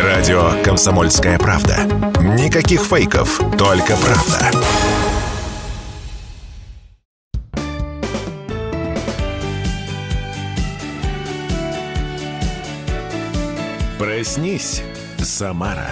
Радио «Комсомольская правда». Никаких фейков, только правда. Проснись, Самара.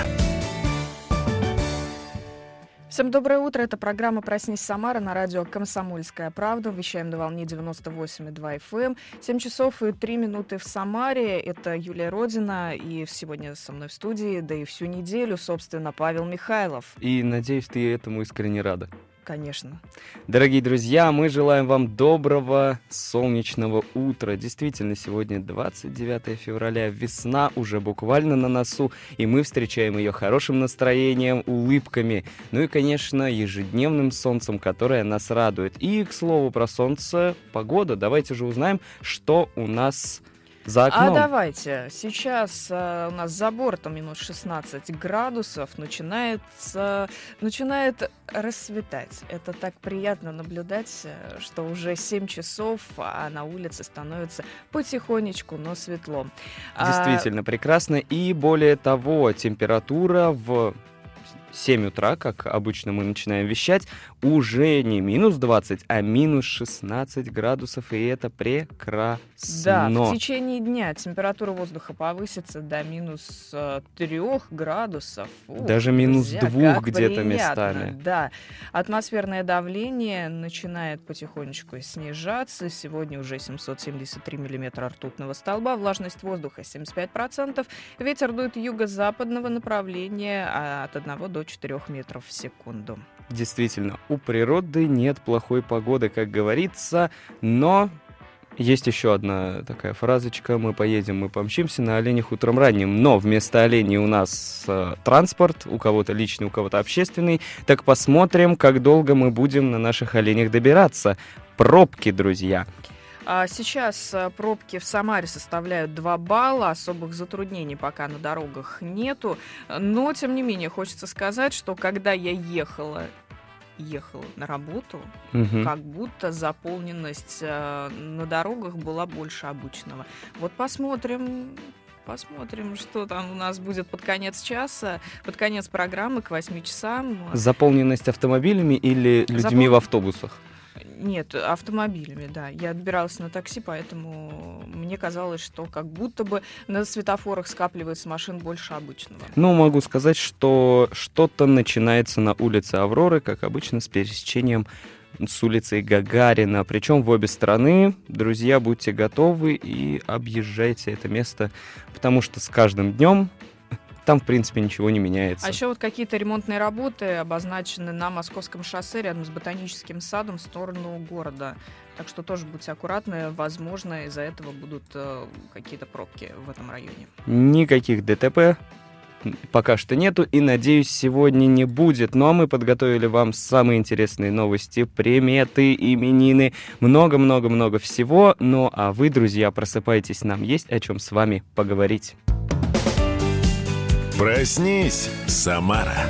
Всем доброе утро. Это программа «Проснись, Самара» на радио «Комсомольская правда». Вещаем на волне 98,2 FM. 7 часов и 3 минуты в Самаре. Это Юлия Родина. И сегодня со мной в студии, да и всю неделю, собственно, Павел Михайлов. И надеюсь, ты этому искренне рада конечно. Дорогие друзья, мы желаем вам доброго солнечного утра. Действительно, сегодня 29 февраля, весна уже буквально на носу, и мы встречаем ее хорошим настроением, улыбками, ну и, конечно, ежедневным солнцем, которое нас радует. И, к слову, про солнце, погода. Давайте же узнаем, что у нас за а окном. А давайте. Сейчас э, у нас за бортом минус 16 градусов. Начинается, начинает рассветать. Это так приятно наблюдать, э, что уже 7 часов, а на улице становится потихонечку, но светло. А Действительно а... прекрасно. И более того, температура в 7 утра, как обычно мы начинаем вещать, уже не минус 20, а минус 16 градусов, и это прекрасно. Да, в течение дня температура воздуха повысится до минус 3 э, градусов. Ух, Даже минус друзья, 2 где-то местами. Да, атмосферное давление начинает потихонечку снижаться. Сегодня уже 773 миллиметра ртутного столба, влажность воздуха 75%, ветер дует юго-западного направления а от 1 до 4 метров в секунду. Действительно, у природы нет плохой погоды, как говорится, но есть еще одна такая фразочка. Мы поедем, мы помчимся на оленях утром ранним. Но вместо оленей у нас э, транспорт, у кого-то личный, у кого-то общественный. Так посмотрим, как долго мы будем на наших оленях добираться. Пробки, друзья. А сейчас э, пробки в Самаре составляют 2 балла, особых затруднений пока на дорогах нету. Но, тем не менее, хочется сказать, что когда я ехала ехала на работу, угу. как будто заполненность э, на дорогах была больше обычного. Вот посмотрим, посмотрим, что там у нас будет под конец часа, под конец программы к 8 часам. Заполненность автомобилями или людьми Запол... в автобусах? Нет, автомобилями, да. Я отбиралась на такси, поэтому мне казалось, что как будто бы на светофорах скапливается машин больше обычного. Ну, могу сказать, что что-то начинается на улице Авроры, как обычно, с пересечением с улицей Гагарина. Причем в обе стороны, друзья, будьте готовы и объезжайте это место, потому что с каждым днем там, в принципе, ничего не меняется. А еще вот какие-то ремонтные работы обозначены на Московском шоссе рядом с Ботаническим садом в сторону города. Так что тоже будьте аккуратны. Возможно, из-за этого будут э, какие-то пробки в этом районе. Никаких ДТП пока что нету и, надеюсь, сегодня не будет. Но мы подготовили вам самые интересные новости, приметы, именины, много-много-много всего. Ну а вы, друзья, просыпайтесь, нам есть о чем с вами поговорить. Проснись, Самара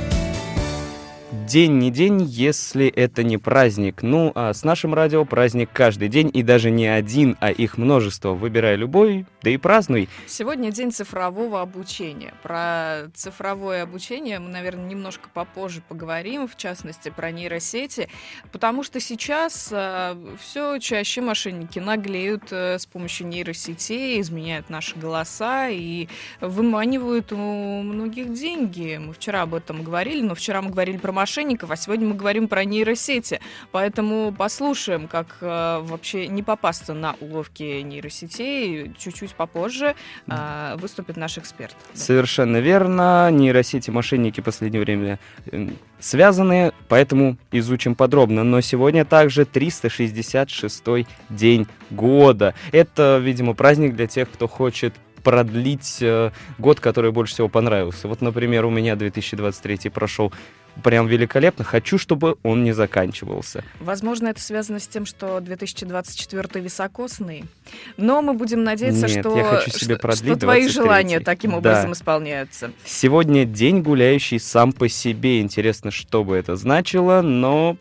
день не день, если это не праздник. Ну, а с нашим радио праздник каждый день, и даже не один, а их множество. Выбирай любой, да и празднуй. Сегодня день цифрового обучения. Про цифровое обучение мы, наверное, немножко попозже поговорим, в частности, про нейросети, потому что сейчас э, все чаще мошенники наглеют э, с помощью нейросетей, изменяют наши голоса и выманивают у многих деньги. Мы вчера об этом говорили, но вчера мы говорили про мошенников, мошенников, а сегодня мы говорим про нейросети. Поэтому послушаем, как э, вообще не попасться на уловки нейросетей. Чуть-чуть попозже э, выступит наш эксперт. Совершенно верно. Нейросети, мошенники в последнее время э, связаны, поэтому изучим подробно. Но сегодня также 366 день года. Это, видимо, праздник для тех, кто хочет продлить э, год, который больше всего понравился. Вот, например, у меня 2023 прошел прям великолепно. Хочу, чтобы он не заканчивался. Возможно, это связано с тем, что 2024 високосный. Но мы будем надеяться, Нет, что, я хочу себе что, что твои желания таким образом да. исполняются. Сегодня день гуляющий сам по себе. Интересно, что бы это значило, но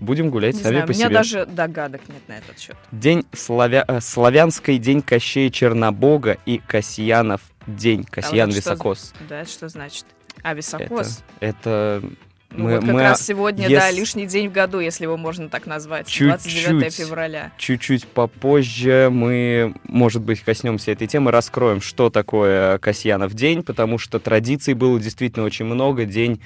будем гулять Не сами знаю, по у меня себе. даже догадок нет на этот счет. День славя... э, славянский день Кощея Чернобога и Касьянов день. Касьян А вот это что Високос. Да, это что значит? А, високос? это Ну, мы- вот как мы, раз сегодня, ес- да, лишний день в году, если его можно так назвать. Чуть-чуть. 29 февраля. чуть-чуть попозже мы, может быть, коснемся этой темы, раскроем, что такое Касьянов день, потому что традиций было действительно очень много. День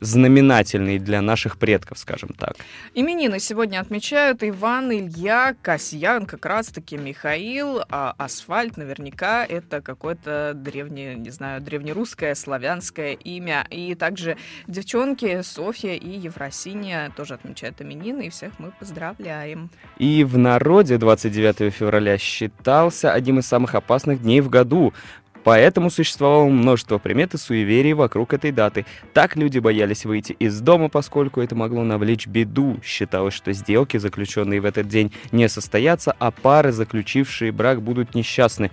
знаменательный для наших предков, скажем так. Именины сегодня отмечают Иван, Илья, Касьян, как раз-таки Михаил, а Асфальт наверняка это какое-то древнее, не знаю, древнерусское, славянское имя. И также девчонки Софья и Евросиния тоже отмечают именины, и всех мы поздравляем. И в народе 29 февраля считался одним из самых опасных дней в году. Поэтому существовало множество примет и суеверий вокруг этой даты. Так люди боялись выйти из дома, поскольку это могло навлечь беду. Считалось, что сделки, заключенные в этот день, не состоятся, а пары, заключившие брак, будут несчастны.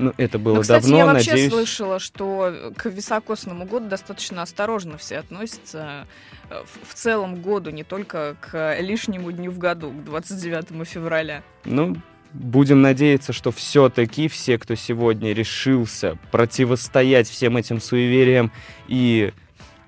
Ну, это было Но, кстати, давно, я вообще надеюсь... слышала, что к високосному году достаточно осторожно все относятся э, в целом году, не только к лишнему дню в году, к 29 февраля. Ну, будем надеяться, что все-таки все, кто сегодня решился противостоять всем этим суевериям и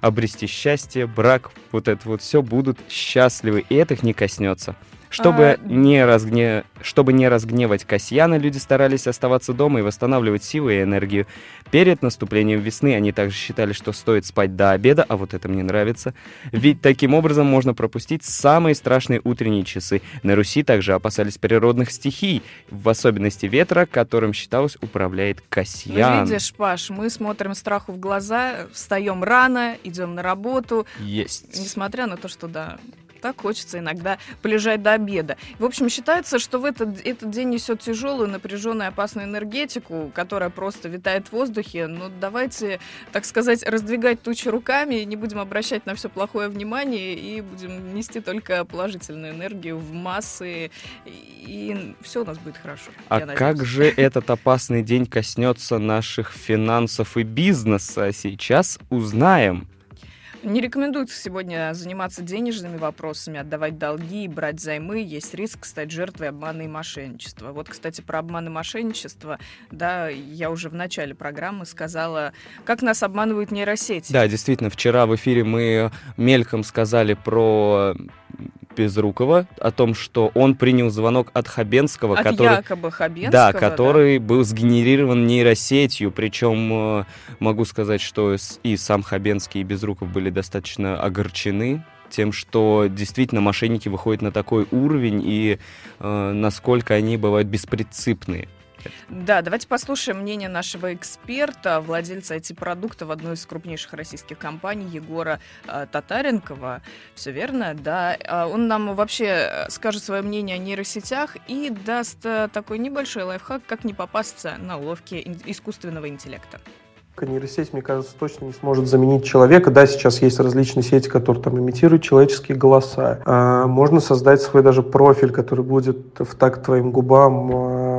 обрести счастье, брак, вот это вот все будут счастливы, и это их не коснется. Чтобы, А, не разгне... Чтобы не разгневать Касьяна, люди старались оставаться дома и восстанавливать силы и энергию. Перед наступлением весны они также считали, что стоит спать до обеда, а вот это мне нравится. Ведь таким образом можно пропустить самые страшные утренние часы. На Руси также опасались природных стихий, в особенности ветра, которым считалось управляет Ну, Касьян. видишь, Паш, мы смотрим страху в глаза, встаем рано, идем на работу, Есть. несмотря на то, что да, так хочется иногда полежать до обеда. В общем, считается, что в этот, этот день несет тяжелую, напряженную, опасную энергетику, которая просто витает в воздухе. Но давайте, так сказать, раздвигать тучи руками, не будем обращать на все плохое внимание и будем нести только положительную энергию в массы, и все у нас будет хорошо. А как же этот опасный день коснется наших финансов и бизнеса? Сейчас узнаем. Не рекомендуется сегодня заниматься денежными вопросами, отдавать долги и брать займы. Есть риск стать жертвой обмана и мошенничества. Вот, кстати, про обман и мошенничество, да, я уже в начале программы сказала, как нас обманывают нейросети. Да, действительно, вчера в эфире мы мельком сказали про Безрукова, о том, что он принял звонок от Хабенского, От который... якобы Хабенского. Да, который был сгенерирован нейросетью, причем э, могу сказать, что и сам Хабенский, и Безруков были достаточно огорчены тем, что действительно мошенники выходят на такой уровень и э, насколько они бывают беспринципные. Да, давайте послушаем мнение нашего эксперта, владельца IT-продукта в одной из крупнейших российских компаний Егора э, Татаренкова. Все верно, да. А Он нам вообще э, скажет свое мнение о нейросетях и даст э, такой небольшой лайфхак, как не попасться на уловки искусственного интеллекта. Нейросеть, мне кажется, точно не сможет заменить человека. Да, сейчас есть различные сети, которые там имитируют человеческие голоса. А, можно создать свой даже профиль, который будет в такт твоим губам а,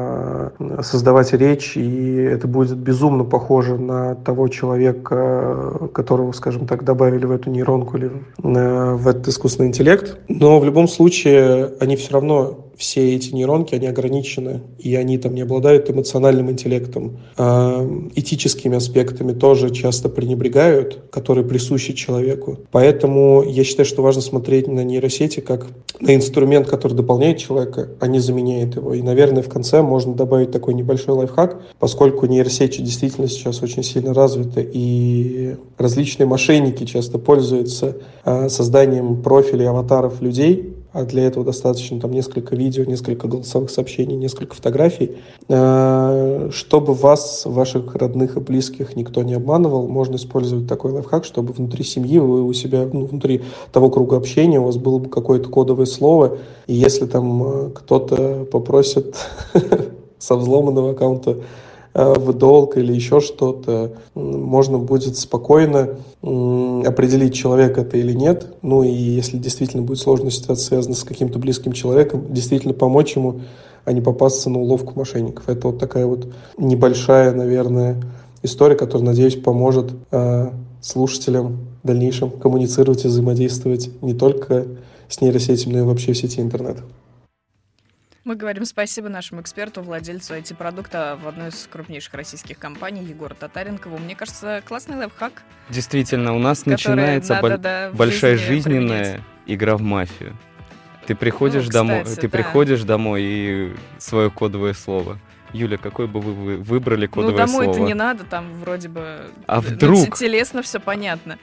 создавать речь, и это будет безумно похоже на того человека, которого, скажем так, добавили в эту нейронку или э, в этот искусственный интеллект. Но в любом случае они все равно все эти нейронки, они ограничены, и они там не обладают эмоциональным интеллектом. А, этическими аспектами тоже часто пренебрегают, которые присущи человеку. Поэтому я считаю, что важно смотреть на нейросети как на инструмент, который дополняет человека, а не заменяет его. И, наверное, в конце можно добавить такой небольшой лайфхак, поскольку нейросети действительно сейчас очень сильно развиты, и различные мошенники часто пользуются а, созданием профилей аватаров людей, а для этого достаточно там несколько видео, несколько голосовых сообщений, несколько фотографий. А, Чтобы вас, ваших родных и близких никто не обманывал, можно использовать такой лайфхак, чтобы внутри семьи, вы у себя, ну, внутри того круга общения у вас было бы какое-то кодовое слово, и если там э, кто-то попросит со взломанного аккаунта э, в долг или еще что-то, можно будет спокойно определить, человек это или нет. Ну и если действительно будет сложная ситуация, связанная с каким-то близким человеком, действительно помочь ему, а не попасться на уловку мошенников. Это вот такая вот небольшая, наверное, история, которая, надеюсь, поможет э, слушателям в дальнейшем коммуницировать и взаимодействовать не только с нейросетями, но и вообще в сети интернет. Мы говорим спасибо нашему эксперту, владельцу IT-продукта в одной из крупнейших российских компаний Егору Татаренкову. Мне кажется, классный лайфхак. Действительно, у нас начинается надо, боль- да, большая жизненная применять. игра в мафию. Ты приходишь Ну, домой, кстати, ты да. приходишь домой и свое кодовое слово. Юля, какое бы вы вы выбрали Ну, кодовое домой-то слово? не надо, там вроде бы... А ну, вдруг? те- телесно все понятно.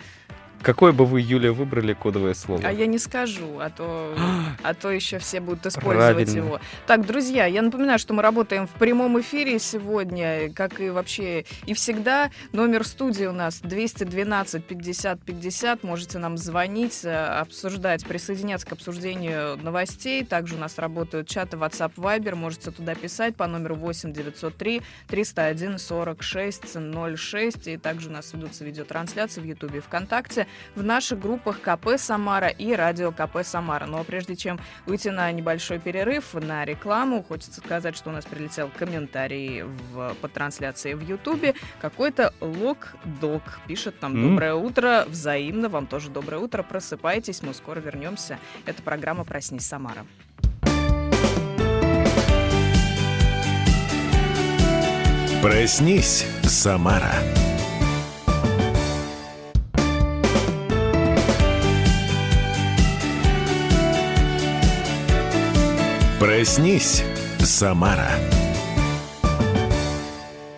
Какое бы вы, Юля, выбрали кодовое слово? А я не скажу, а то, а то еще все будут использовать Правильно. его. Так, друзья, я напоминаю, что мы работаем в прямом эфире сегодня, как и вообще и всегда. Номер студии у нас 212 50 50. Можете нам звонить, э, обсуждать, присоединяться к обсуждению новостей. Также у нас работают чаты WhatsApp, Viber. Можете туда писать по номеру 8 903 301 46 06. И также у нас ведутся видеотрансляции в YouTube и ВКонтакте в наших группах КП Самара и Радио КП Самара. Но прежде чем уйти на небольшой перерыв на рекламу, хочется сказать, что у нас прилетел комментарий в, по трансляции в Ютубе. Какой-то Лок-Дог пишет нам. «Доброе утро, взаимно, вам тоже доброе утро, просыпайтесь, мы скоро вернемся». Это программа «Проснись, Самара». Проснись, Самара. Проснись, Самара.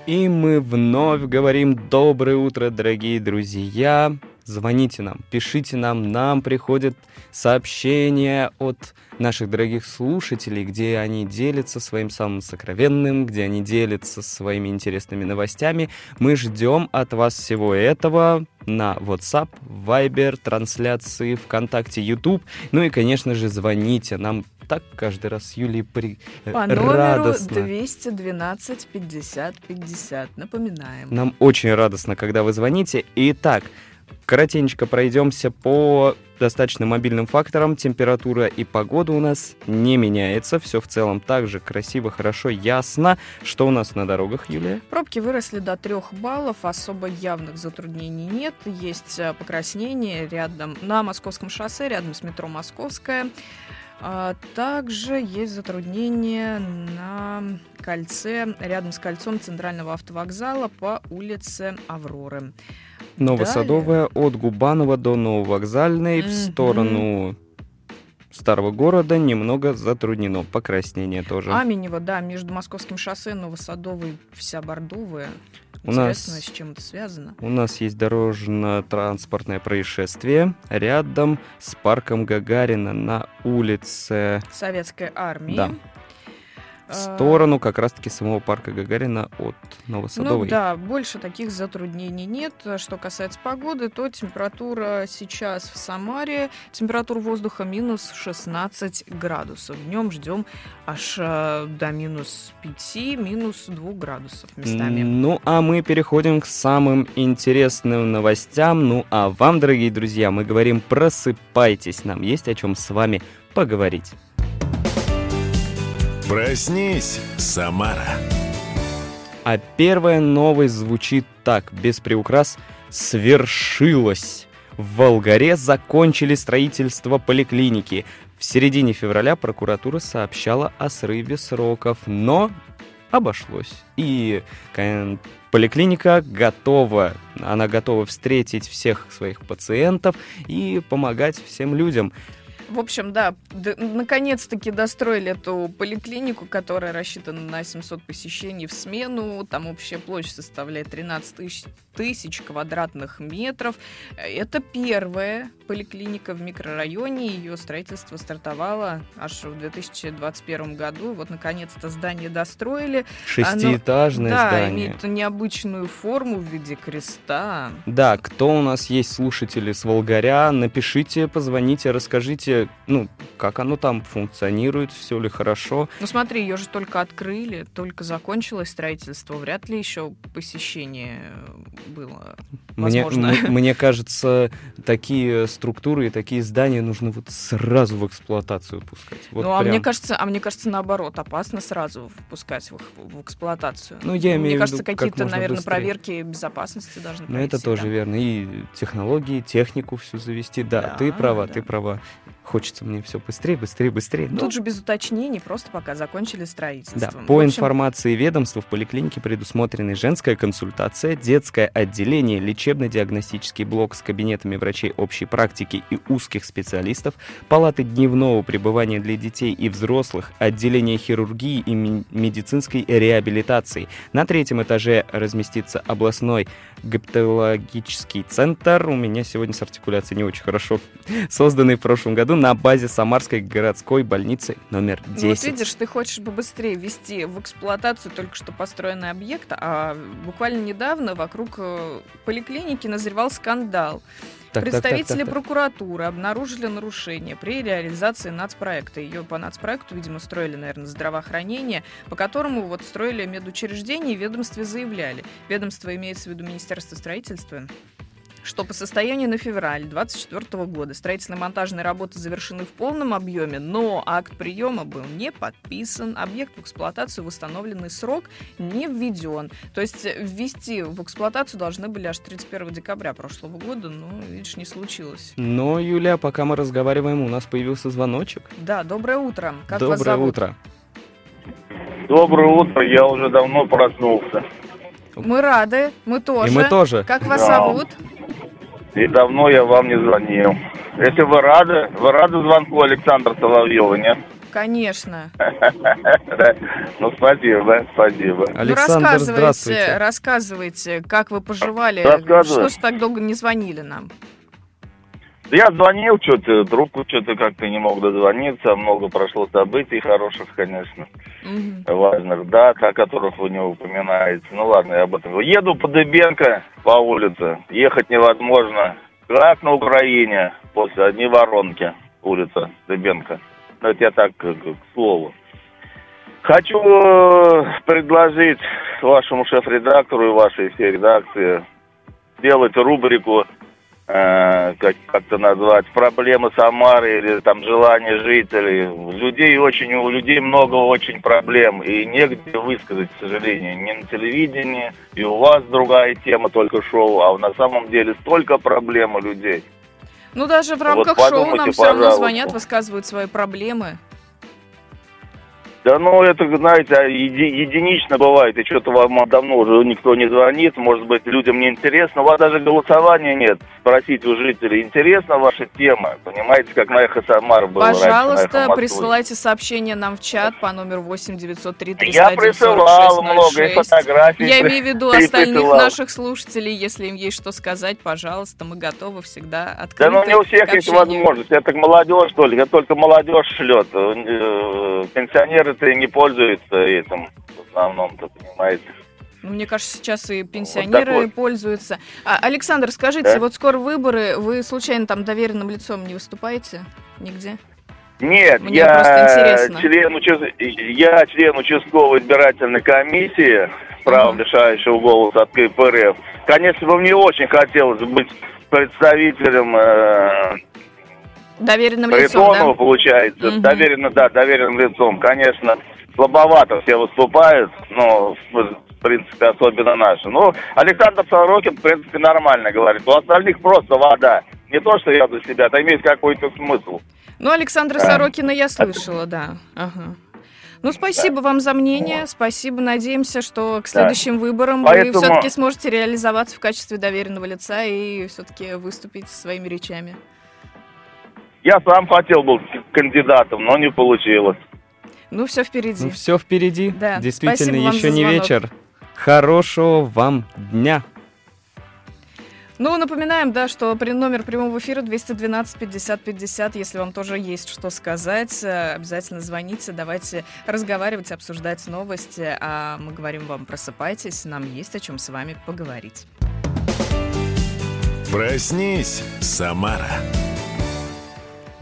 И мы вновь говорим доброе утро, дорогие друзья. Звоните нам, пишите нам, нам приходят сообщения от наших дорогих слушателей, где они делятся своим самым сокровенным, где они делятся своими интересными новостями. Мы ждем от вас всего этого на WhatsApp, Viber, трансляции ВКонтакте, YouTube. Ну и, конечно же, звоните. Нам так каждый раз с Юлей при... По номеру радостно. 212 50 50. Напоминаем. Нам очень радостно, когда вы звоните. Итак, коротенько пройдемся по достаточно мобильным факторам. Температура и погода у нас не меняется. Все в целом так же красиво, хорошо, ясно. Что у нас на дорогах, Юлия? Пробки выросли до 3 баллов, особо явных затруднений нет. Есть э, покраснение рядом на Московском шоссе, рядом с метро Московская. А Также есть затруднения на кольце, рядом с кольцом центрального автовокзала по улице Авроры. Новосадовая от Губанова до Нововокзальной в Мгм. сторону старого города немного затруднено. Покраснение тоже. Аменево, да, между Московским шоссе Новосадовой вся бордовая. У нас- с чем это связано. У нас есть дорожно-транспортное происшествие рядом с парком Гагарина на улице Советской армии. Да. В А, сторону как раз-таки самого парка Гагарина от Ну Новосадовой. да, больше таких затруднений нет. Что касается погоды, то температура сейчас в Самаре, температура воздуха минус 16 градусов. Днем ждем аж э, до минус 5, минус 2 градусов местами. Ну, а мы переходим к самым интересным новостям. Ну, а вам, дорогие друзья, мы говорим просыпайтесь. Нам есть о чем с вами поговорить. Проснись, Самара. А первая новость звучит так, без приукрас, свершилось. В Волгаре закончили строительство поликлиники. В середине февраля прокуратура сообщала о срыве сроков, но обошлось. И поликлиника готова, она готова встретить всех своих пациентов и помогать всем людям. В общем, да, наконец-таки достроили эту поликлинику, которая рассчитана на 700 посещений в смену. Там общая площадь составляет 13 тысяч, тысяч квадратных метров. Это первая поликлиника в микрорайоне. Ее строительство стартовало аж в 2021 году. Вот, наконец-то, здание достроили. Шестиэтажное да, здание. имеет необычную форму в виде креста. Да, кто у нас есть слушатели с Волгаря, напишите, позвоните, расскажите, ну, как оно там функционирует, все ли хорошо. Ну смотри, ее же только открыли, только закончилось строительство, вряд ли еще посещение было. Мне, Возможно. мне кажется, такие структуры и такие здания нужно вот сразу в эксплуатацию пускать. Вот ну а прям. мне кажется, а мне кажется наоборот, опасно сразу впускать в, в эксплуатацию. Ну, я мне имею в кажется, виду, какие-то, наверное, быстрее. проверки безопасности должны Ну, это тоже да. верно. И технологии, технику всю завести. Да, Да, ты права, да. ты права. Хочется мне все быстрее, быстрее, быстрее. Но... Тут же без уточнений, просто пока закончили строительство. Да, по общем... информации ведомства в поликлинике предусмотрены женская консультация, детское отделение, лечебно-диагностический блок с кабинетами врачей общей практики и узких специалистов, палаты дневного пребывания для детей и взрослых, отделение хирургии и медицинской реабилитации. На третьем этаже разместится областной гептологический центр. У меня сегодня с артикуляцией не очень хорошо. Созданный в прошлом году на базе Самарской городской больницы номер 10. Ну, вот видишь, ты хочешь побыстрее ввести в эксплуатацию только что построенный объект, а буквально недавно вокруг э, поликлиники назревал скандал. Так, Представители так, так, прокуратуры обнаружили нарушение при реализации нацпроекта. Ее по нацпроекту, видимо, строили, наверное, здравоохранение, по которому вот строили медучреждения и ведомстве заявляли. Ведомство имеется в виду Министерство строительства что по состоянию на февраль 2024 года строительно-монтажные работы завершены в полном объеме, но акт приема был не подписан, объект в эксплуатацию в установленный срок не введен. То есть ввести в эксплуатацию должны были аж 31 декабря прошлого года, но, видишь, не случилось. Но, Юля, пока мы разговариваем, у нас появился звоночек. Да, доброе утро. Как доброе вас зовут? утро. Доброе утро, я уже давно проснулся. Мы рады, мы тоже. И мы тоже. Как вас да. зовут? И давно я вам не звонил. Если вы рады, вы рады звонку Александра Соловьева, нет? Конечно. Ну, спасибо, спасибо. Ну, Александр, здравствуйте. Рассказывайте, как вы поживали. Что ж так долго не звонили нам? Я звонил, что-то, трубку что-то как-то не мог дозвониться. Много прошло событий хороших, конечно. Угу. Важных дат, о которых вы не упоминаете. Ну ладно, я об этом. Еду по Дыбенко по улице. Ехать невозможно. Как на Украине, после одни воронки, улица Дыбенко. Ну, это я так, к, к слову. Хочу э, предложить вашему шеф-редактору и вашей всей редакции сделать рубрику Э, как, как-то назвать, проблемы Самары или там желания жителей. Людей очень, у людей много очень проблем, и негде высказать, к сожалению, не на телевидении, и у вас другая тема, только шоу, а на самом деле столько проблем у людей. Ну, даже в рамках вот шоу нам все равно звонят, высказывают свои проблемы. Да ну, это, знаете, еди, единично бывает, и что-то вам давно уже никто не звонит, может быть, людям не интересно, у вас даже голосования нет. Спросить у жителей, интересна ваша тема, понимаете, как на Эхо Самар было Пожалуйста, раньше, присылайте сообщение нам в чат по номеру 8 903 Я присылал много и фотографий. Я имею в виду остальных присылал. наших слушателей, если им есть что сказать, пожалуйста, мы готовы всегда открыты Да ну не у всех есть возможность, это молодежь, это только молодежь шлет, э, пенсионеры некоторые не пользуются этим в основном-то, понимаете. Мне кажется, сейчас и пенсионеры вот пользуются. А, Александр, скажите, да? вот скоро выборы, вы случайно там доверенным лицом не выступаете нигде? Нет, Мне я член, участ... я член участковой избирательной комиссии, право uh-huh. лишающего голоса от КПРФ. Конечно, бы мне очень хотелось быть представителем э, Доверенным лицом, да? получается. Угу. Доверенно, да, доверенным лицом. Конечно, слабовато все выступают, но в принципе, особенно наши. Ну, Александр Сорокин, в принципе, нормально говорит. У остальных просто вода. Не то, что я за себя, это имеет какой-то смысл. Ну, Александра да. Сорокина я слышала, да. Ага. Ну, спасибо да. вам за мнение, вот. спасибо. Надеемся, что к следующим да. выборам Поэтому... вы все-таки сможете реализоваться в качестве доверенного лица и все-таки выступить своими речами. Я сам хотел был кандидатом, но не получилось. Ну, все впереди. Ну, все впереди. Да. Действительно, еще не вечер. Хорошего вам дня. Ну, напоминаем, да, что при номер прямого эфира 212 50 50. Если вам тоже есть что сказать, э, обязательно звоните, давайте разговаривать, обсуждать новости. А мы говорим вам, просыпайтесь, нам есть о чем с вами поговорить. Проснись, Самара.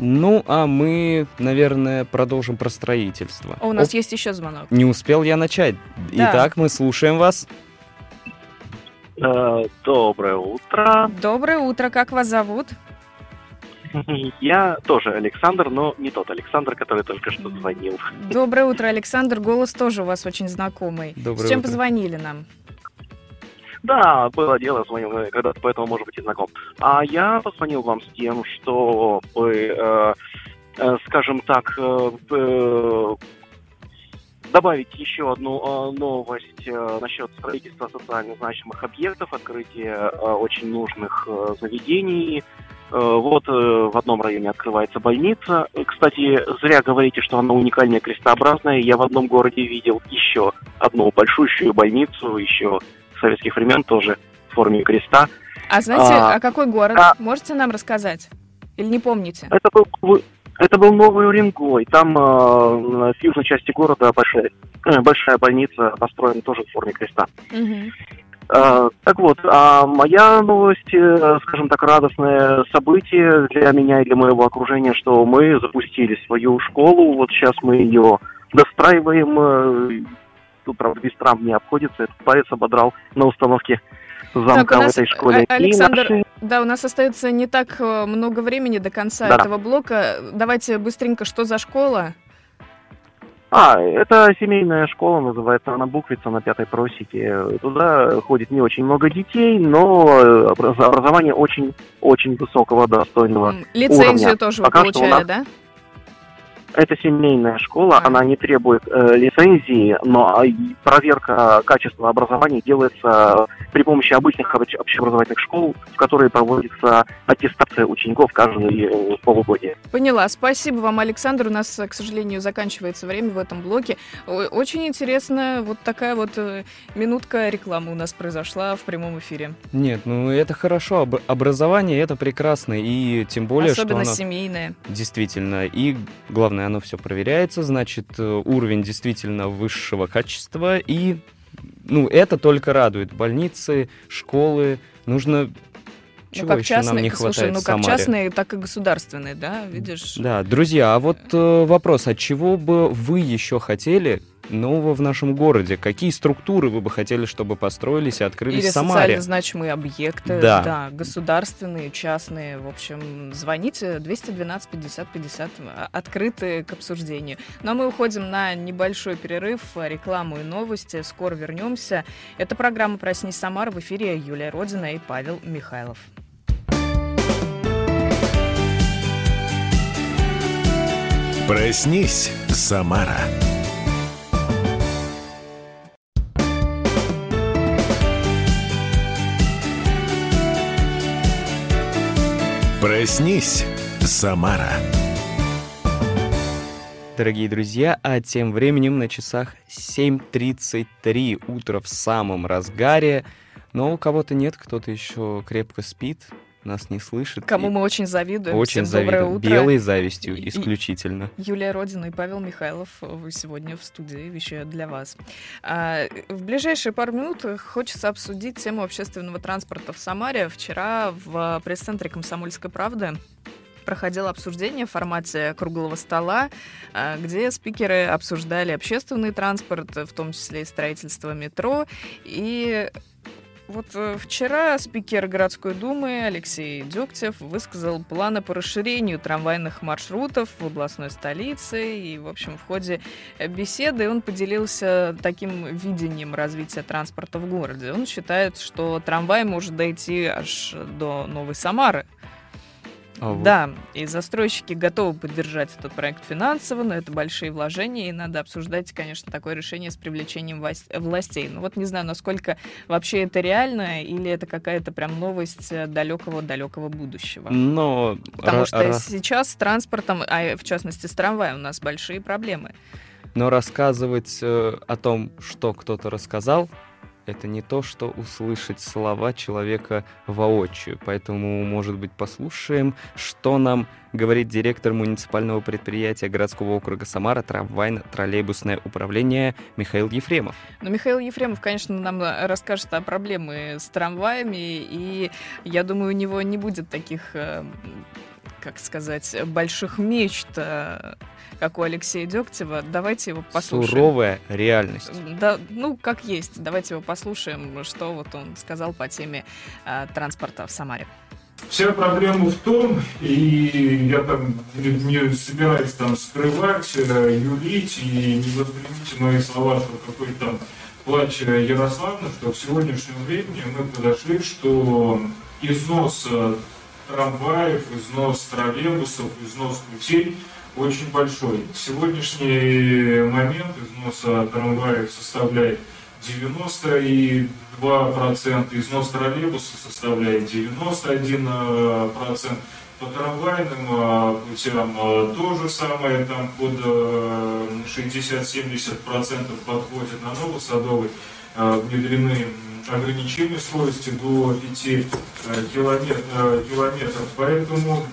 Ну, а мы, наверное, продолжим про строительство. О, у нас Оп. есть еще звонок. Не успел я начать. Да. Итак, мы слушаем вас. Э, доброе утро. Доброе утро. Как вас зовут? Я тоже Александр, но не тот Александр, который только что звонил. Доброе утро, Александр. Голос тоже у вас очень знакомый. Доброе С чем утро. позвонили нам? Да, было дело, звонил когда-то, поэтому, может быть, и знаком. А я позвонил вам с тем, чтобы э, скажем так, добавить еще одну новость насчет строительства социально значимых объектов, открытия очень нужных заведений, Э, вот э, в одном районе открывается больница. Кстати, зря говорите, что она уникальная, крестообразная. Я в одном городе видел еще одну большущую больницу, еще советских времен тоже в форме креста. А знаете, а, а какой город? А, Можете нам рассказать? Или не помните? Это был, это был Новый Уренгой. Там э, в южной части города большая, э, большая больница построена тоже в форме креста. Угу. А, так вот, а моя новость, э, скажем так, радостное событие для меня и для моего окружения, что мы запустили свою школу. Вот сейчас мы ее достраиваем. Э, тут, правда, без травм не обходится. Этот палец ободрал на установке замка так, в этой школе. Александр, наши... да, у нас остается не так э, много времени до конца да. этого блока. Давайте быстренько, что за школа? А, это семейная школа, называется она Буквица на Пятой просеке. Туда ходит не очень много детей, но образование очень, очень высокого, достойного Лицензию уровня. тоже вы получали, нас... да? Это семейная школа, а. она не требует э, лицензии, но а, проверка качества образования делается при помощи обычных общеобразовательных школ, в которые проводится аттестация учеников каждые э, полугодие. Поняла. Спасибо вам, Александр. У нас, к сожалению, заканчивается время в этом блоке. Очень интересно, вот такая вот э, минутка рекламы у нас произошла в прямом эфире. Нет, ну это хорошо. Образование это прекрасно. И тем более, Особенно что оно... семейное. Действительно. И главное, стороны, оно все проверяется, значит, э, уровень действительно высшего качества, и ну, это только радует. Больницы, школы, нужно чего ну, как еще частные, нам не хватает слушай, ну как частные, так и государственные, да, видишь? Да, друзья, а вот э, вопрос, а чего бы вы еще хотели, нового в нашем городе? Какие структуры вы бы хотели, чтобы построились и открылись Или в Самаре? социально значимые объекты, да. да, государственные, частные. В общем, звоните 212 50 50, открыты к обсуждению. Но мы уходим на небольшой перерыв, рекламу и новости. Скоро вернемся. Это программа «Проснись, Самара» в эфире Юлия Родина и Павел Михайлов. Проснись, Самара. Проснись, Самара. Дорогие друзья, а тем временем на часах 7.33 утро в самом разгаре. Но у кого-то нет, кто-то еще крепко спит, нас не слышит. Кому мы очень завидуем. Очень Всем завидуем. Утро. Белой завистью и, исключительно. Юлия Родина и Павел Михайлов вы сегодня в студии вещают для вас. А, в ближайшие пару минут хочется обсудить тему общественного транспорта в Самаре. Вчера в пресс-центре «Комсомольской правды» проходило обсуждение в формате круглого стола, где спикеры обсуждали общественный транспорт, в том числе и строительство метро. И вот э, вчера спикер городской думы Алексей Дегтев высказал планы по расширению трамвайных маршрутов в областной столице. И, в общем, в ходе беседы он поделился таким видением развития транспорта в городе. Он считает, что трамвай может дойти аж до Новой Самары. А вот. Да, и застройщики готовы поддержать этот проект финансово, но это большие вложения, и надо обсуждать, конечно, такое решение с привлечением властей. Ну вот не знаю, насколько вообще это реально, или это какая-то прям новость далекого-далекого будущего. Но... Потому что сейчас с транспортом, а в частности с трамваем, у нас большие проблемы. Но рассказывать э, о том, что кто-то рассказал, это не то, что услышать слова человека воочию. Поэтому, может быть, послушаем, что нам говорит директор муниципального предприятия городского округа Самара трамвайно-троллейбусное управление Михаил Ефремов. Ну, Михаил Ефремов, конечно, нам расскажет о проблеме с трамваями, и я думаю, у него не будет таких э, как сказать, больших мечт э, как у Алексея Дегтева. Давайте его послушаем. Суровая реальность. Да, ну, как есть. Давайте его послушаем, что вот он сказал по теме э, транспорта в Самаре. Вся проблема в том, и я там не собираюсь там скрывать, э, юлить, и не воспримите мои слова, что какой-то там плач Ярославна, что в сегодняшнем времени мы подошли, что износ э, трамваев, износ троллейбусов, износ путей очень большой. В сегодняшний момент износа трамваев составляет 92%, износ троллейбуса составляет 91%, по трамвайным а, путям а, то же самое, там под 60-70% подходит на Новосадовый, внедрены ограничения скорости до 5 э, километров, километров. Поэтому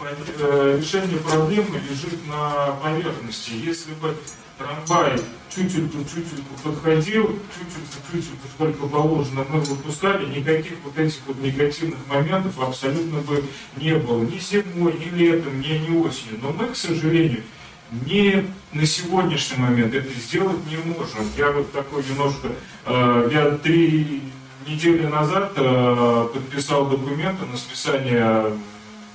э, решение проблемы лежит на поверхности. Если бы трамвай чуть-чуть чуть-чуть подходил, чуть-чуть чуть-чуть сколько положено мы выпускали, никаких вот этих вот негативных моментов абсолютно бы не было. Ни зимой, ни летом, ни, ни осенью. Но мы, к сожалению, не на сегодняшний момент это сделать не можем. Я вот такой немножко, э, я три недели назад э, подписал документы на списание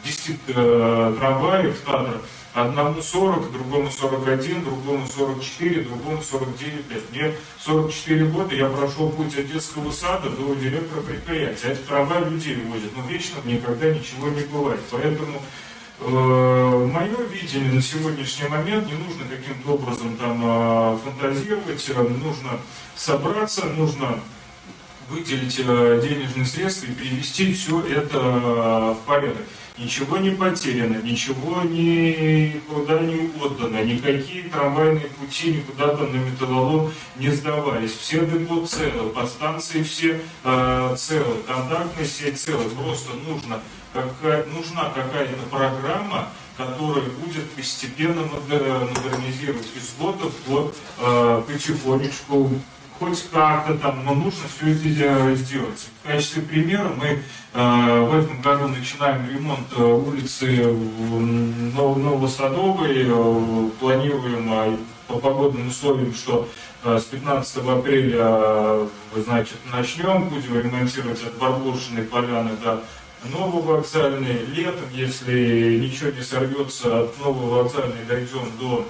10 э, трамваев Татра. Одному 40, другому 41, другому 44, другому 49 лет. Мне 44 года, я прошел путь от детского сада до директора предприятия. Это трамвай людей возит, но вечно никогда ничего не бывает. Поэтому Мое видение на сегодняшний момент не нужно каким-то образом там а, фантазировать, э, нужно собраться, нужно выделить э, денежные средства и перевести все это в порядок. Ничего не потеряно, ничего никуда не отдано, никакие трамвайные пути никуда там на металлолом не сдавались. Все депо целы, подстанции все э, целы, контактная сеть целы. Просто нужно какая, нужна какая-то программа, которая будет постепенно модернизировать из года в год э, потихонечку, хоть как-то там, но нужно все это сделать. В качестве примера мы э, в этом году начинаем ремонт э, улицы Новосадовой, э, планируем э, по погодным условиям, что э, с 15 апреля, э, значит, начнем, будем ремонтировать от Барбушиной поляны до Нововокзальный летом, если ничего не сорвется, от Нововокзальной дойдем до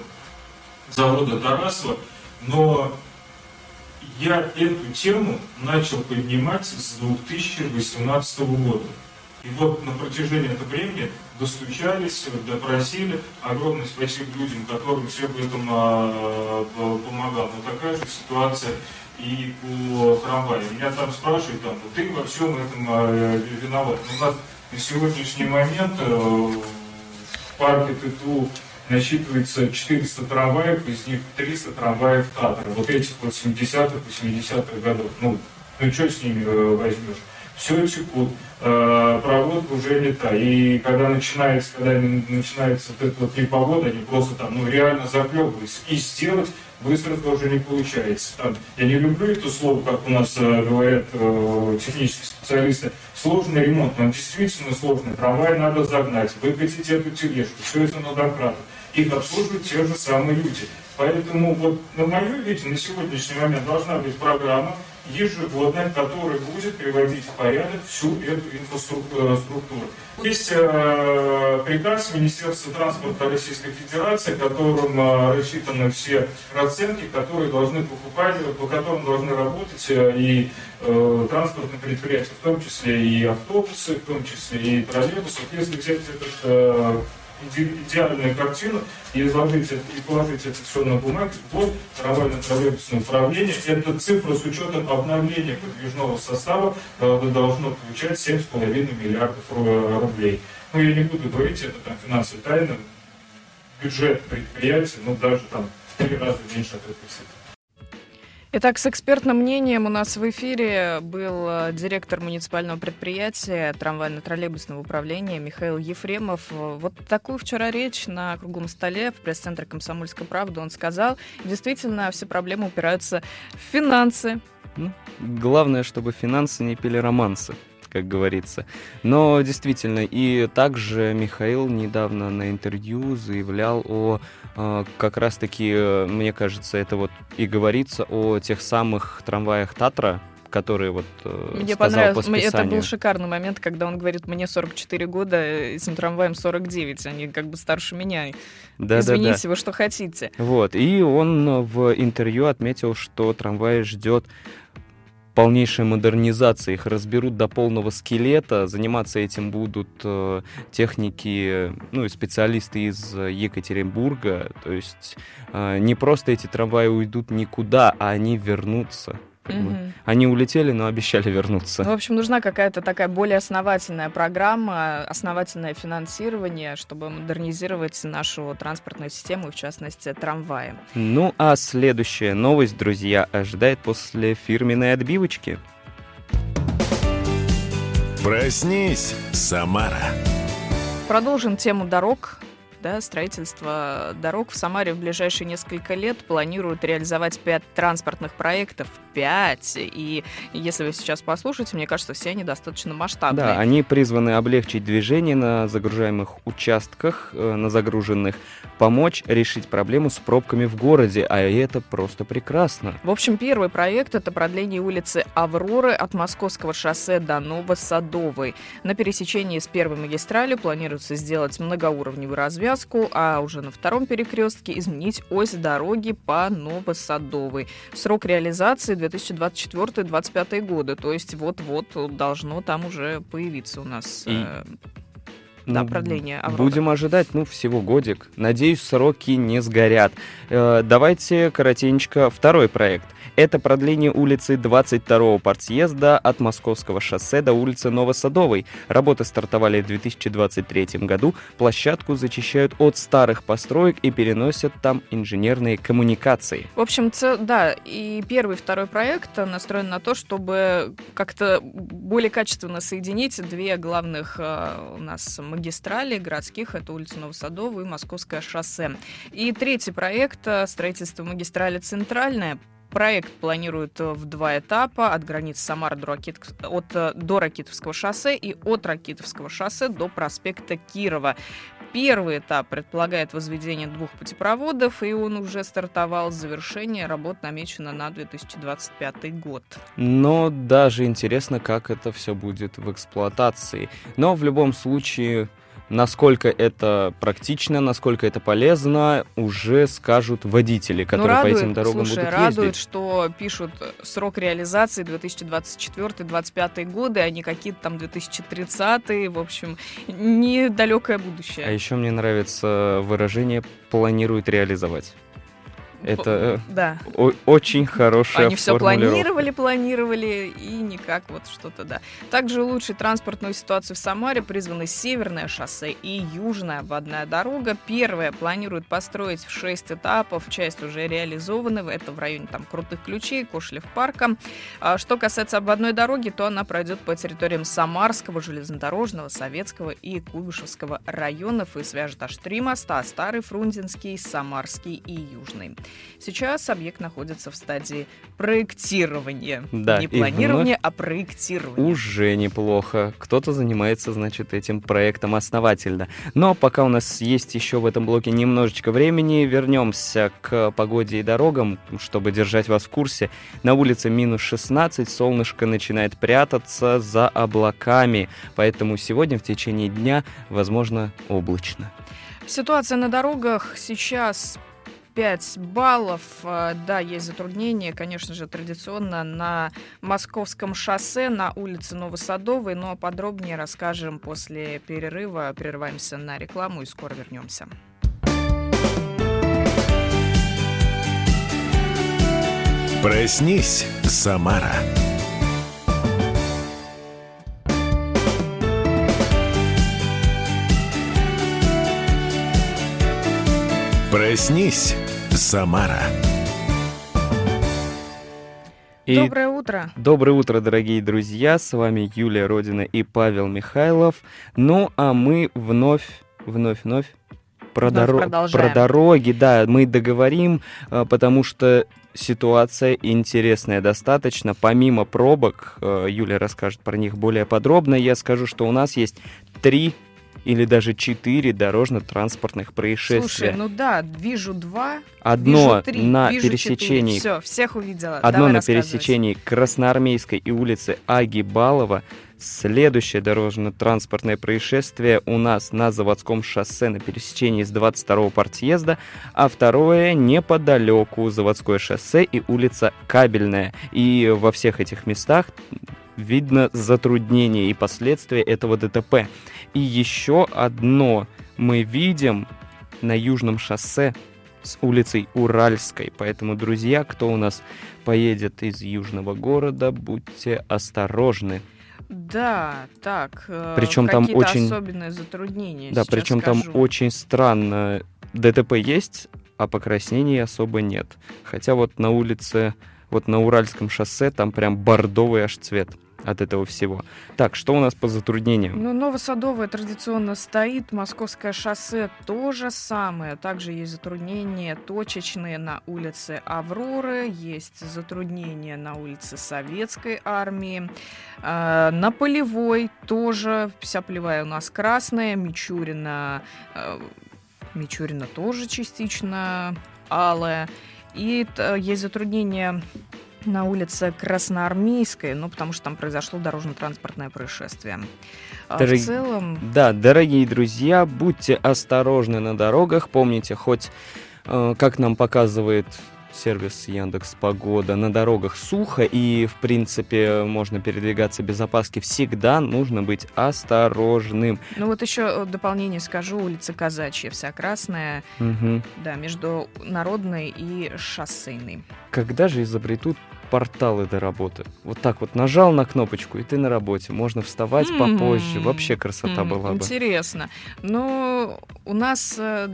завода Тарасова. Но я эту тему начал поднимать с 2018 года. И вот на протяжении этого времени достучались, допросили. Огромное спасибо людям, которым все в этом а, помогал. Но такая же ситуация и по трамваю. Меня там спрашивают, там, ну, ты во всем этом э, виноват. Но у нас на сегодняшний момент э, в парке ТТУ насчитывается 400 трамваев, из них 300 трамваев Татра. Вот этих вот 70-х, 80-х годов. Ну, ну что с ними э, возьмешь? Все текут, э, проводка уже не та. И когда начинается, когда начинается вот эта вот непогода, они просто там, ну, реально заклевываются. И сделать быстро тоже не получается. Там, я не люблю это слово, как у нас э, говорят э, технические специалисты, сложный ремонт, он действительно сложный. Трамвай надо загнать, выкатить эту тележку, все это на домкратах. Их обслуживают те же самые люди. Поэтому вот на мою видение на сегодняшний момент должна быть программа, ежегодная, которая будет приводить в порядок всю эту инфраструктуру. Есть э, приказ Министерства транспорта Российской Федерации, которым э, рассчитаны все расценки, которые должны покупать, по которым должны работать э, и э, транспортные предприятия, в том числе и автобусы, в том числе и троллейбусы. Если взять этот э, идеальную картину и изложить и положить это все на бумаге, вот трамвайно-троллейбусное управление, эта цифра с учетом обновления подвижного состава. Э, должно получать 7,5 миллиардов рублей. Ну, я не буду говорить, это там финансовая тайна, бюджет предприятия, ну, даже там в три раза меньше от этой цифры. Итак, с экспертным мнением у нас в эфире был э, директор муниципального предприятия трамвайно-троллейбусного управления Михаил Ефремов. Вот такую вчера речь на круглом столе в пресс-центре «Комсомольской правды» он сказал. Действительно, все проблемы упираются в финансы. Ну, главное, чтобы финансы не пили романсы как говорится. Но действительно, и также Михаил недавно на интервью заявлял о э, как раз-таки, э, мне кажется, это вот и говорится о тех самых трамваях Татра, которые вот э, Мне понравилось, это был шикарный момент, когда он говорит, мне 44 года, этим трамваем 49, они как бы старше меня. Да, Извините, да, да. вы что хотите. Вот, и он в интервью отметил, что трамвай ждет полнейшая модернизация. Их разберут до полного скелета. Заниматься этим будут э, техники, ну и специалисты из Екатеринбурга. То есть э, не просто эти трамваи уйдут никуда, а они вернутся. Угу. Они улетели, но обещали вернуться. В общем, нужна какая-то такая более основательная программа, основательное финансирование, чтобы модернизировать нашу транспортную систему, в частности, трамваи. Ну, а следующая новость, друзья, ожидает после фирменной отбивочки. Проснись, Самара. Продолжим тему дорог да, строительство дорог в Самаре в ближайшие несколько лет планируют реализовать пять транспортных проектов. Пять. И если вы сейчас послушаете, мне кажется, все они достаточно масштабные. Да, они призваны облегчить движение на загружаемых участках, э, на загруженных, помочь решить проблему с пробками в городе, а это просто прекрасно. В общем, первый проект — это продление улицы Авроры от Московского шоссе до Новосадовой. На пересечении с первой магистралью планируется сделать многоуровневый развязку развязку, а уже на втором перекрестке изменить ось дороги по Новосадовой. Срок реализации 2024-2025 годы, то есть вот-вот должно там уже появиться у нас... И... Э, да, ну, продление Авроры. Будем ожидать, ну, всего годик. Надеюсь, сроки не сгорят. Э, давайте коротенько второй проект. Это продление улицы 22-го партсъезда от Московского шоссе до улицы Новосадовой. Работы стартовали в 2023 году. Площадку зачищают от старых построек и переносят там инженерные коммуникации. В общем, да, и первый второй проект настроен на то, чтобы как-то более качественно соединить две главных э, у нас магистрали городских. Это улица Новосадовая и Московское шоссе. И третий проект э, строительство магистрали Центральная Проект планируют э, в два этапа от границ Самары до, Ракит... от, э, до Ракитовского шоссе и от Ракитовского шоссе до проспекта Кирова. Первый этап предполагает возведение двух путепроводов, и он уже стартовал. Завершение работ намечено на 2025 год. Но даже интересно, как это все будет в эксплуатации. Но в любом случае Насколько это практично, насколько это полезно, уже скажут водители, ну, которые ну, радует, по этим дорогам слушай, будут ездить. радует, что пишут срок реализации 2024-2025 годы, а не какие-то там 2030-е. В общем, недалекое будущее. А еще мне нравится выражение «планирует реализовать». Это э, да. Очень хорошая Они все планировали, планировали, и никак вот что-то, да. Также улучшить транспортную ситуацию в Самаре призваны Северное шоссе и Южная обводная дорога. Первая планируют построить в 6 этапов, часть уже реализована, это в районе там Крутых Ключей, Кошлев парка. А что касается обводной дороги, то она пройдет по территориям Самарского, Железнодорожного, Советского и Куйбышевского районов и свяжет аж три моста – Старый, Фрунзенский, Самарский и Южный. Сейчас объект находится в стадии проектирования. Да, Не планирования, а проектирования. Уже неплохо. Кто-то занимается, значит, этим проектом основательно. Но пока у нас есть еще в этом блоке немножечко времени, вернемся к погоде и дорогам, чтобы держать вас в курсе. На улице минус 16, солнышко начинает прятаться за облаками, поэтому сегодня в течение дня, возможно, облачно. Ситуация на дорогах сейчас 5 баллов. Э, да, есть затруднения, конечно же, традиционно на Московском шоссе, на улице Новосадовой, но подробнее расскажем после перерыва. Прерываемся на рекламу и скоро вернемся. Проснись, Самара. Проснись, Самара. И Доброе утро. Доброе утро, дорогие друзья. С вами Юлия Родина и Павел Михайлов. Ну, а мы вновь, вновь, вновь про, доро... про дороги, да, мы договорим, а, потому что ситуация интересная достаточно. Помимо пробок, а, Юля расскажет про них более подробно, я скажу, что у нас есть три или даже четыре дорожно-транспортных происшествия. Слушай, ну да, вижу два, Одно вижу три, на вижу пересечении... Все, всех увидела. Одно Давай на пересечении Красноармейской и улицы Аги Балова Следующее дорожно-транспортное происшествие у нас на заводском шоссе на пересечении с 22-го партъезда, а второе неподалеку заводское шоссе и улица Кабельная. И во всех этих местах видно затруднение и последствия этого ДТП. И еще одно мы видим на южном шоссе с улицей Уральской. Поэтому, друзья, кто у нас поедет из южного города, будьте осторожны. Да, так. Э, причем там очень особенные затруднения. Да, причем скажу. там очень странно. ДТП есть, а покраснений особо нет. Хотя вот на улице, вот на Уральском шоссе там прям бордовый аж цвет от этого всего. Так, что у нас по затруднениям? Ну, Новосадовое традиционно стоит, Московское шоссе то же самое. Также есть затруднения точечные на улице Авроры, есть затруднения на улице Советской армии. Э, на Полевой тоже, вся Полевая у нас красная, Мичурина, э, Мичурина тоже частично алая. И есть затруднения на улице Красноармейской, ну, потому что там произошло дорожно-транспортное происшествие. А Дорог... В целом... Да, дорогие друзья, будьте осторожны на дорогах, помните, хоть, э, как нам показывает сервис Яндекс Погода. На дорогах сухо и, в принципе, можно передвигаться без опаски. Всегда нужно быть осторожным. Ну вот еще э, дополнение скажу. Улица Казачья вся красная. Угу. Да, между Народной и Шоссейной. Когда же изобретут порталы до работы. Вот так вот нажал на кнопочку, и ты на работе. Можно вставать mm-hmm. попозже. Вообще красота mm-hmm. была бы. Интересно. Ну, у нас, э,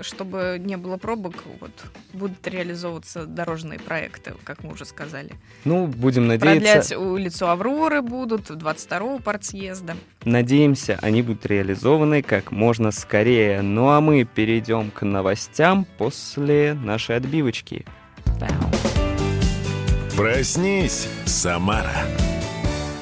чтобы не было пробок, вот, будут реализовываться дорожные проекты, как мы уже сказали. Ну, будем надеяться. Продлять улицу Авроры будут 22-го партсъезда. Надеемся, они будут реализованы как можно скорее. Ну а мы перейдем к новостям после нашей отбивочки. Down. Проснись, Самара.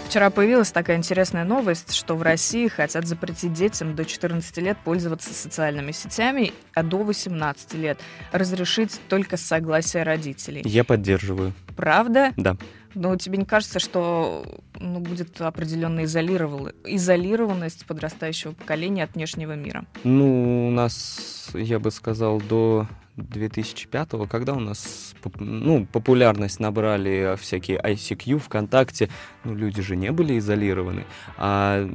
Вчера появилась такая интересная новость, что в России хотят запретить детям до 14 лет пользоваться социальными сетями, а до 18 лет разрешить только с согласия родителей. Я поддерживаю. Правда? Да. Но тебе не кажется, что ну, будет определенная изолированность подрастающего поколения от внешнего мира? Ну, у нас, я бы сказал, до 2005 когда у нас ну, популярность набрали всякие ICQ, ВКонтакте, ну, люди же не были изолированы. А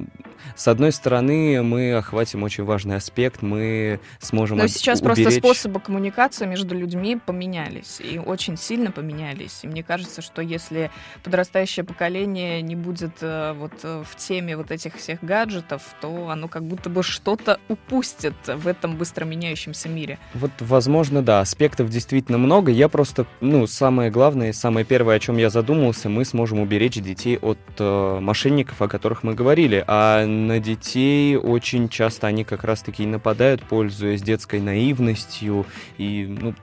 с одной стороны, мы охватим очень важный аспект, мы сможем Но сейчас уберечь... просто способы коммуникации между людьми поменялись, и очень сильно поменялись. И мне кажется, что если подрастающее поколение не будет э, вот э, в теме вот этих всех гаджетов, то оно как будто бы что-то упустит в этом быстро меняющемся мире. Вот, возможно, да, аспектов действительно много. Я просто, ну, самое главное, самое первое, о чем я задумался, мы сможем уберечь детей от э, мошенников, о которых мы говорили. А на детей очень часто они как раз-таки нападают, пользуясь детской наивностью и, ну,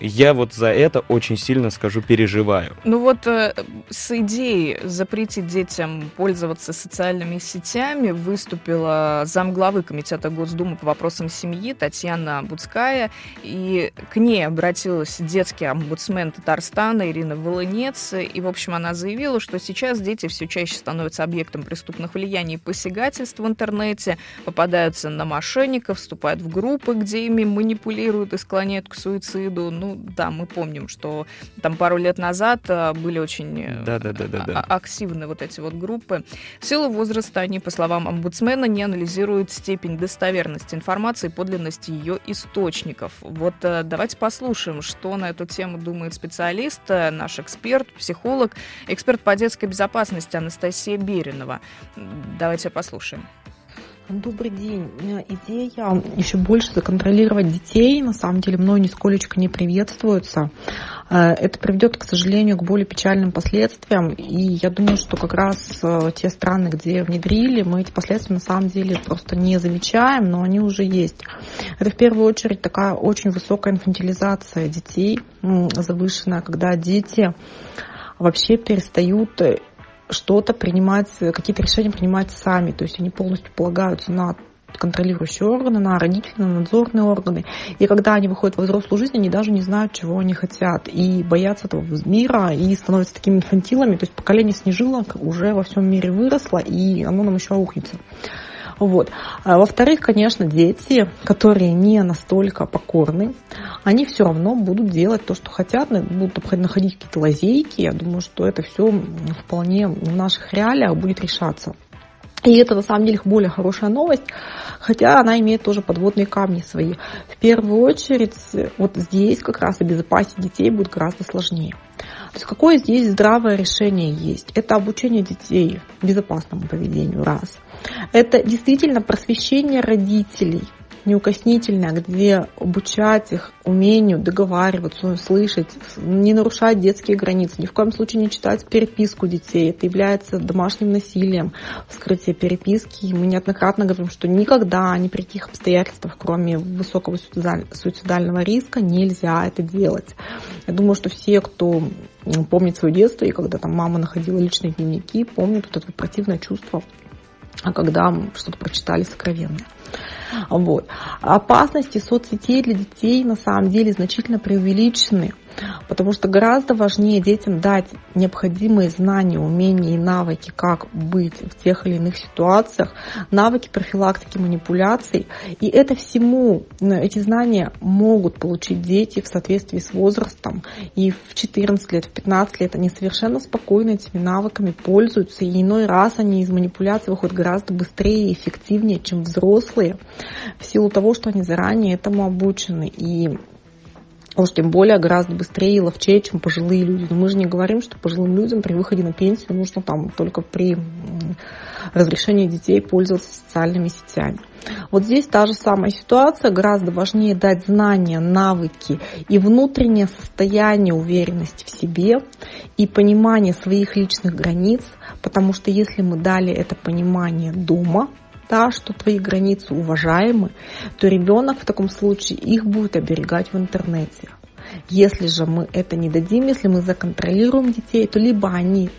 я вот за это очень сильно, скажу, переживаю. Ну вот э, с идеей запретить детям пользоваться социальными сетями выступила замглавы Комитета Госдумы по вопросам семьи Татьяна Буцкая. И к ней обратилась детский омбудсмен Татарстана Ирина Волынец. И, в общем, она заявила, что сейчас дети все чаще становятся объектом преступных влияний и посягательств в интернете, попадаются на мошенников, вступают в группы, где ими манипулируют и склоняют к суициду. Ну, ну да, мы помним, что там пару лет назад э, были очень да, да, да, да, да. активны вот эти вот группы. В силу возраста они, по словам омбудсмена, не анализируют степень достоверности информации, подлинности ее источников. Вот э, давайте послушаем, что на эту тему думает специалист, э, наш эксперт, психолог, эксперт по детской безопасности Анастасия Беринова. Давайте послушаем. Добрый день. Идея еще больше законтролировать детей, на самом деле, мной нисколечко не приветствуется. Э, это приведет, к сожалению, к более печальным последствиям. И я думаю, что как раз э, те страны, где внедрили, мы эти последствия на самом деле просто не замечаем, но они уже есть. Это в первую очередь такая очень высокая инфантилизация детей, завышенная, когда дети вообще перестают что-то принимать, какие-то решения принимать сами. То есть они полностью полагаются на контролирующие органы, на родительные, на надзорные органы. И когда они выходят в взрослую жизнь, они даже не знают, чего они хотят. И боятся этого мира, и становятся такими инфантилами. То есть поколение снежилок уже во всем мире выросло, и оно нам еще аукнется. Вот. А во-вторых, конечно, дети, которые не настолько покорны, они все равно будут делать то, что хотят, будут находить какие-то лазейки. Я думаю, что это все вполне в наших реалиях будет решаться. И это на самом деле более хорошая новость, хотя она имеет тоже подводные камни свои. В первую очередь, вот здесь как раз обезопасить детей будет гораздо сложнее. То есть какое здесь здравое решение есть? Это обучение детей безопасному поведению, раз. Это действительно просвещение родителей – неукоснительная, где обучать их умению договариваться, слышать, не нарушать детские границы, ни в коем случае не читать переписку детей. Это является домашним насилием, вскрытие переписки. И мы неоднократно говорим, что никогда, ни при каких обстоятельствах, кроме высокого суицидального риска, нельзя это делать. Я думаю, что все, кто помнит свое детство, и когда там мама находила личные дневники, помнят вот это противное чувство, когда что-то прочитали сокровенное. Вот. Опасности соцсетей для детей на самом деле значительно преувеличены. Потому что гораздо важнее детям дать необходимые знания, умения и навыки, как быть в тех или иных ситуациях, навыки профилактики манипуляций. И это всему, эти знания могут получить дети в соответствии с возрастом. И в 14 лет, в 15 лет они совершенно спокойно этими навыками пользуются. И иной раз они из манипуляций выходят гораздо быстрее и эффективнее, чем взрослые, в силу того, что они заранее этому обучены. И уж тем более гораздо быстрее и ловчее, чем пожилые люди. Но мы же не говорим, что пожилым людям при выходе на пенсию нужно там только при разрешении детей пользоваться социальными сетями. Вот здесь та же самая ситуация, гораздо важнее дать знания, навыки и внутреннее состояние уверенности в себе и понимание своих личных границ, потому что если мы дали это понимание дома, да, что твои границы уважаемы, то ребенок в таком случае их будет оберегать в интернете. Если же мы это не дадим, если мы законтролируем детей, то либо они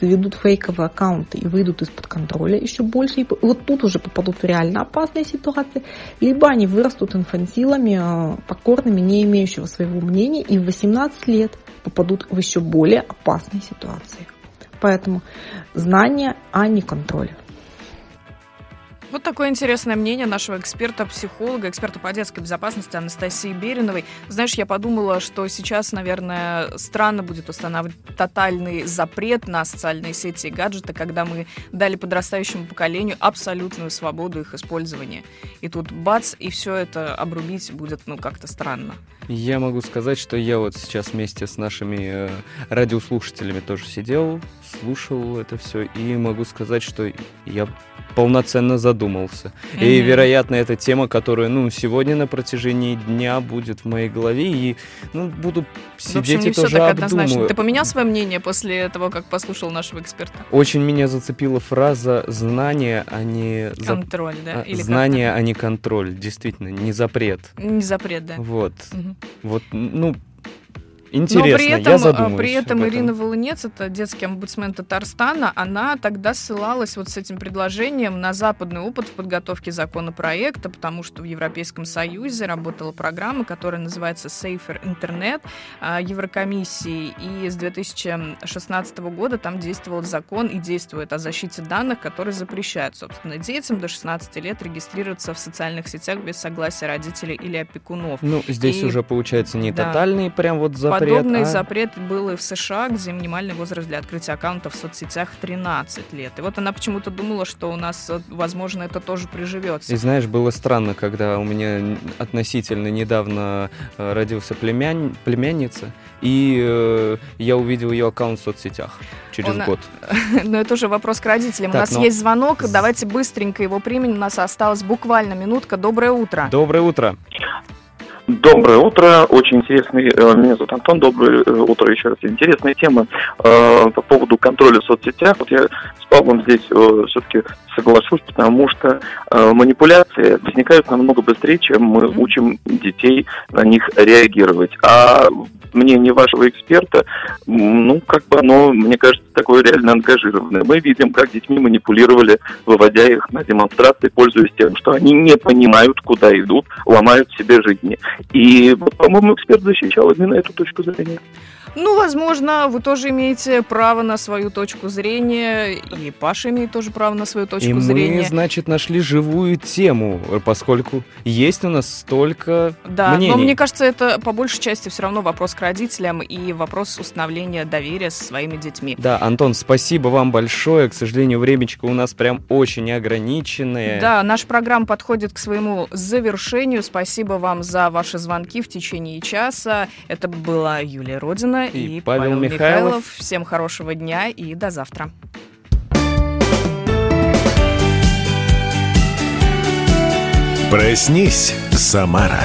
заведут фейковые аккаунты и выйдут из-под контроля еще больше, и вот тут уже попадут в реально опасные ситуации, либо они вырастут инфантилами, э, покорными, не имеющего своего мнения, и в 18 лет попадут в еще более опасные ситуации. Поэтому знание, а не контроль. Вот такое интересное мнение нашего эксперта-психолога, эксперта по детской безопасности Анастасии Бериновой. Знаешь, я подумала, что сейчас, наверное, странно будет устанавливать тотальный запрет на социальные сети и гаджеты, когда мы дали подрастающему поколению абсолютную свободу их использования. И тут бац, и все это обрубить будет, ну, как-то странно. Я могу сказать, что я вот сейчас вместе с нашими э, радиослушателями тоже сидел, слушал это все, и могу сказать, что я полноценно задумался. Mm-hmm. И, вероятно, это тема, которая, ну, сегодня на протяжении дня будет в моей голове, и, ну, буду сидеть общем, и тоже так обдумываю. Однозначно. Ты поменял свое мнение после того, как послушал нашего эксперта? Очень меня зацепила фраза «знание, а не...» Контроль, да? А, Или знание, а не контроль. Действительно, не запрет. Не запрет, да. Вот. Угу. Вот, ну, Интересно, Но при этом, я задумаюсь при этом Ирина Волынец, это детский омбудсмен Татарстана, она тогда ссылалась вот с этим предложением на западный опыт в подготовке законопроекта, потому что в Европейском Союзе работала программа, которая называется Safer Internet а, Еврокомиссии, и с 2016 года там действовал закон и действует о защите данных, который запрещает, собственно, детям до 16 лет регистрироваться в социальных сетях без согласия родителей или опекунов. Ну, здесь и, уже получается не да, тотальный прям вот запрет, Подобный а? запрет был и в США, где минимальный возраст для открытия аккаунтов в соцсетях 13 лет. И вот она почему-то думала, что у нас, э, возможно, это тоже приживется. И знаешь, было странно, когда у меня относительно недавно э, родился племянь, племянница, и э, я увидел ее аккаунт в соцсетях через Он... год. Но это уже вопрос к родителям. Так, у нас но... есть звонок, давайте быстренько его примем. У нас осталось буквально минутка. Доброе утро. Доброе утро. Доброе утро, очень интересный, э, меня зовут Антон, доброе э, утро еще раз. Интересная тема э, по поводу контроля в соцсетях. Вот я с Павлом здесь все-таки соглашусь, потому что манипуляции возникают намного быстрее, чем мы учим детей на них реагировать. А мнение вашего эксперта, ну, как бы оно, мне кажется, такое реально ангажированное. Мы видим, как детьми манипулировали, выводя их на демонстрации, пользуясь тем, что они не понимают, куда идут, ломают себе жизни. И, по-моему, эксперт защищал именно эту точку зрения. Ну, возможно, вы тоже имеете право на свою точку зрения, и Паша имеет тоже право на свою точку и зрения. мы, значит, нашли живую тему, поскольку есть у нас столько Да, мнений. но мне кажется, это по большей части все равно вопрос к родителям и вопрос установления доверия со своими детьми. Да, Антон, спасибо вам большое. К сожалению, времечко у нас прям очень ограниченное. Да, наша программа подходит к своему завершению. Спасибо вам за ваши звонки в течение часа. Это была Юлия Родина и, и Павел, Павел Михайлов. Михайлов. Всем хорошего дня и до завтра. Проснись, Самара.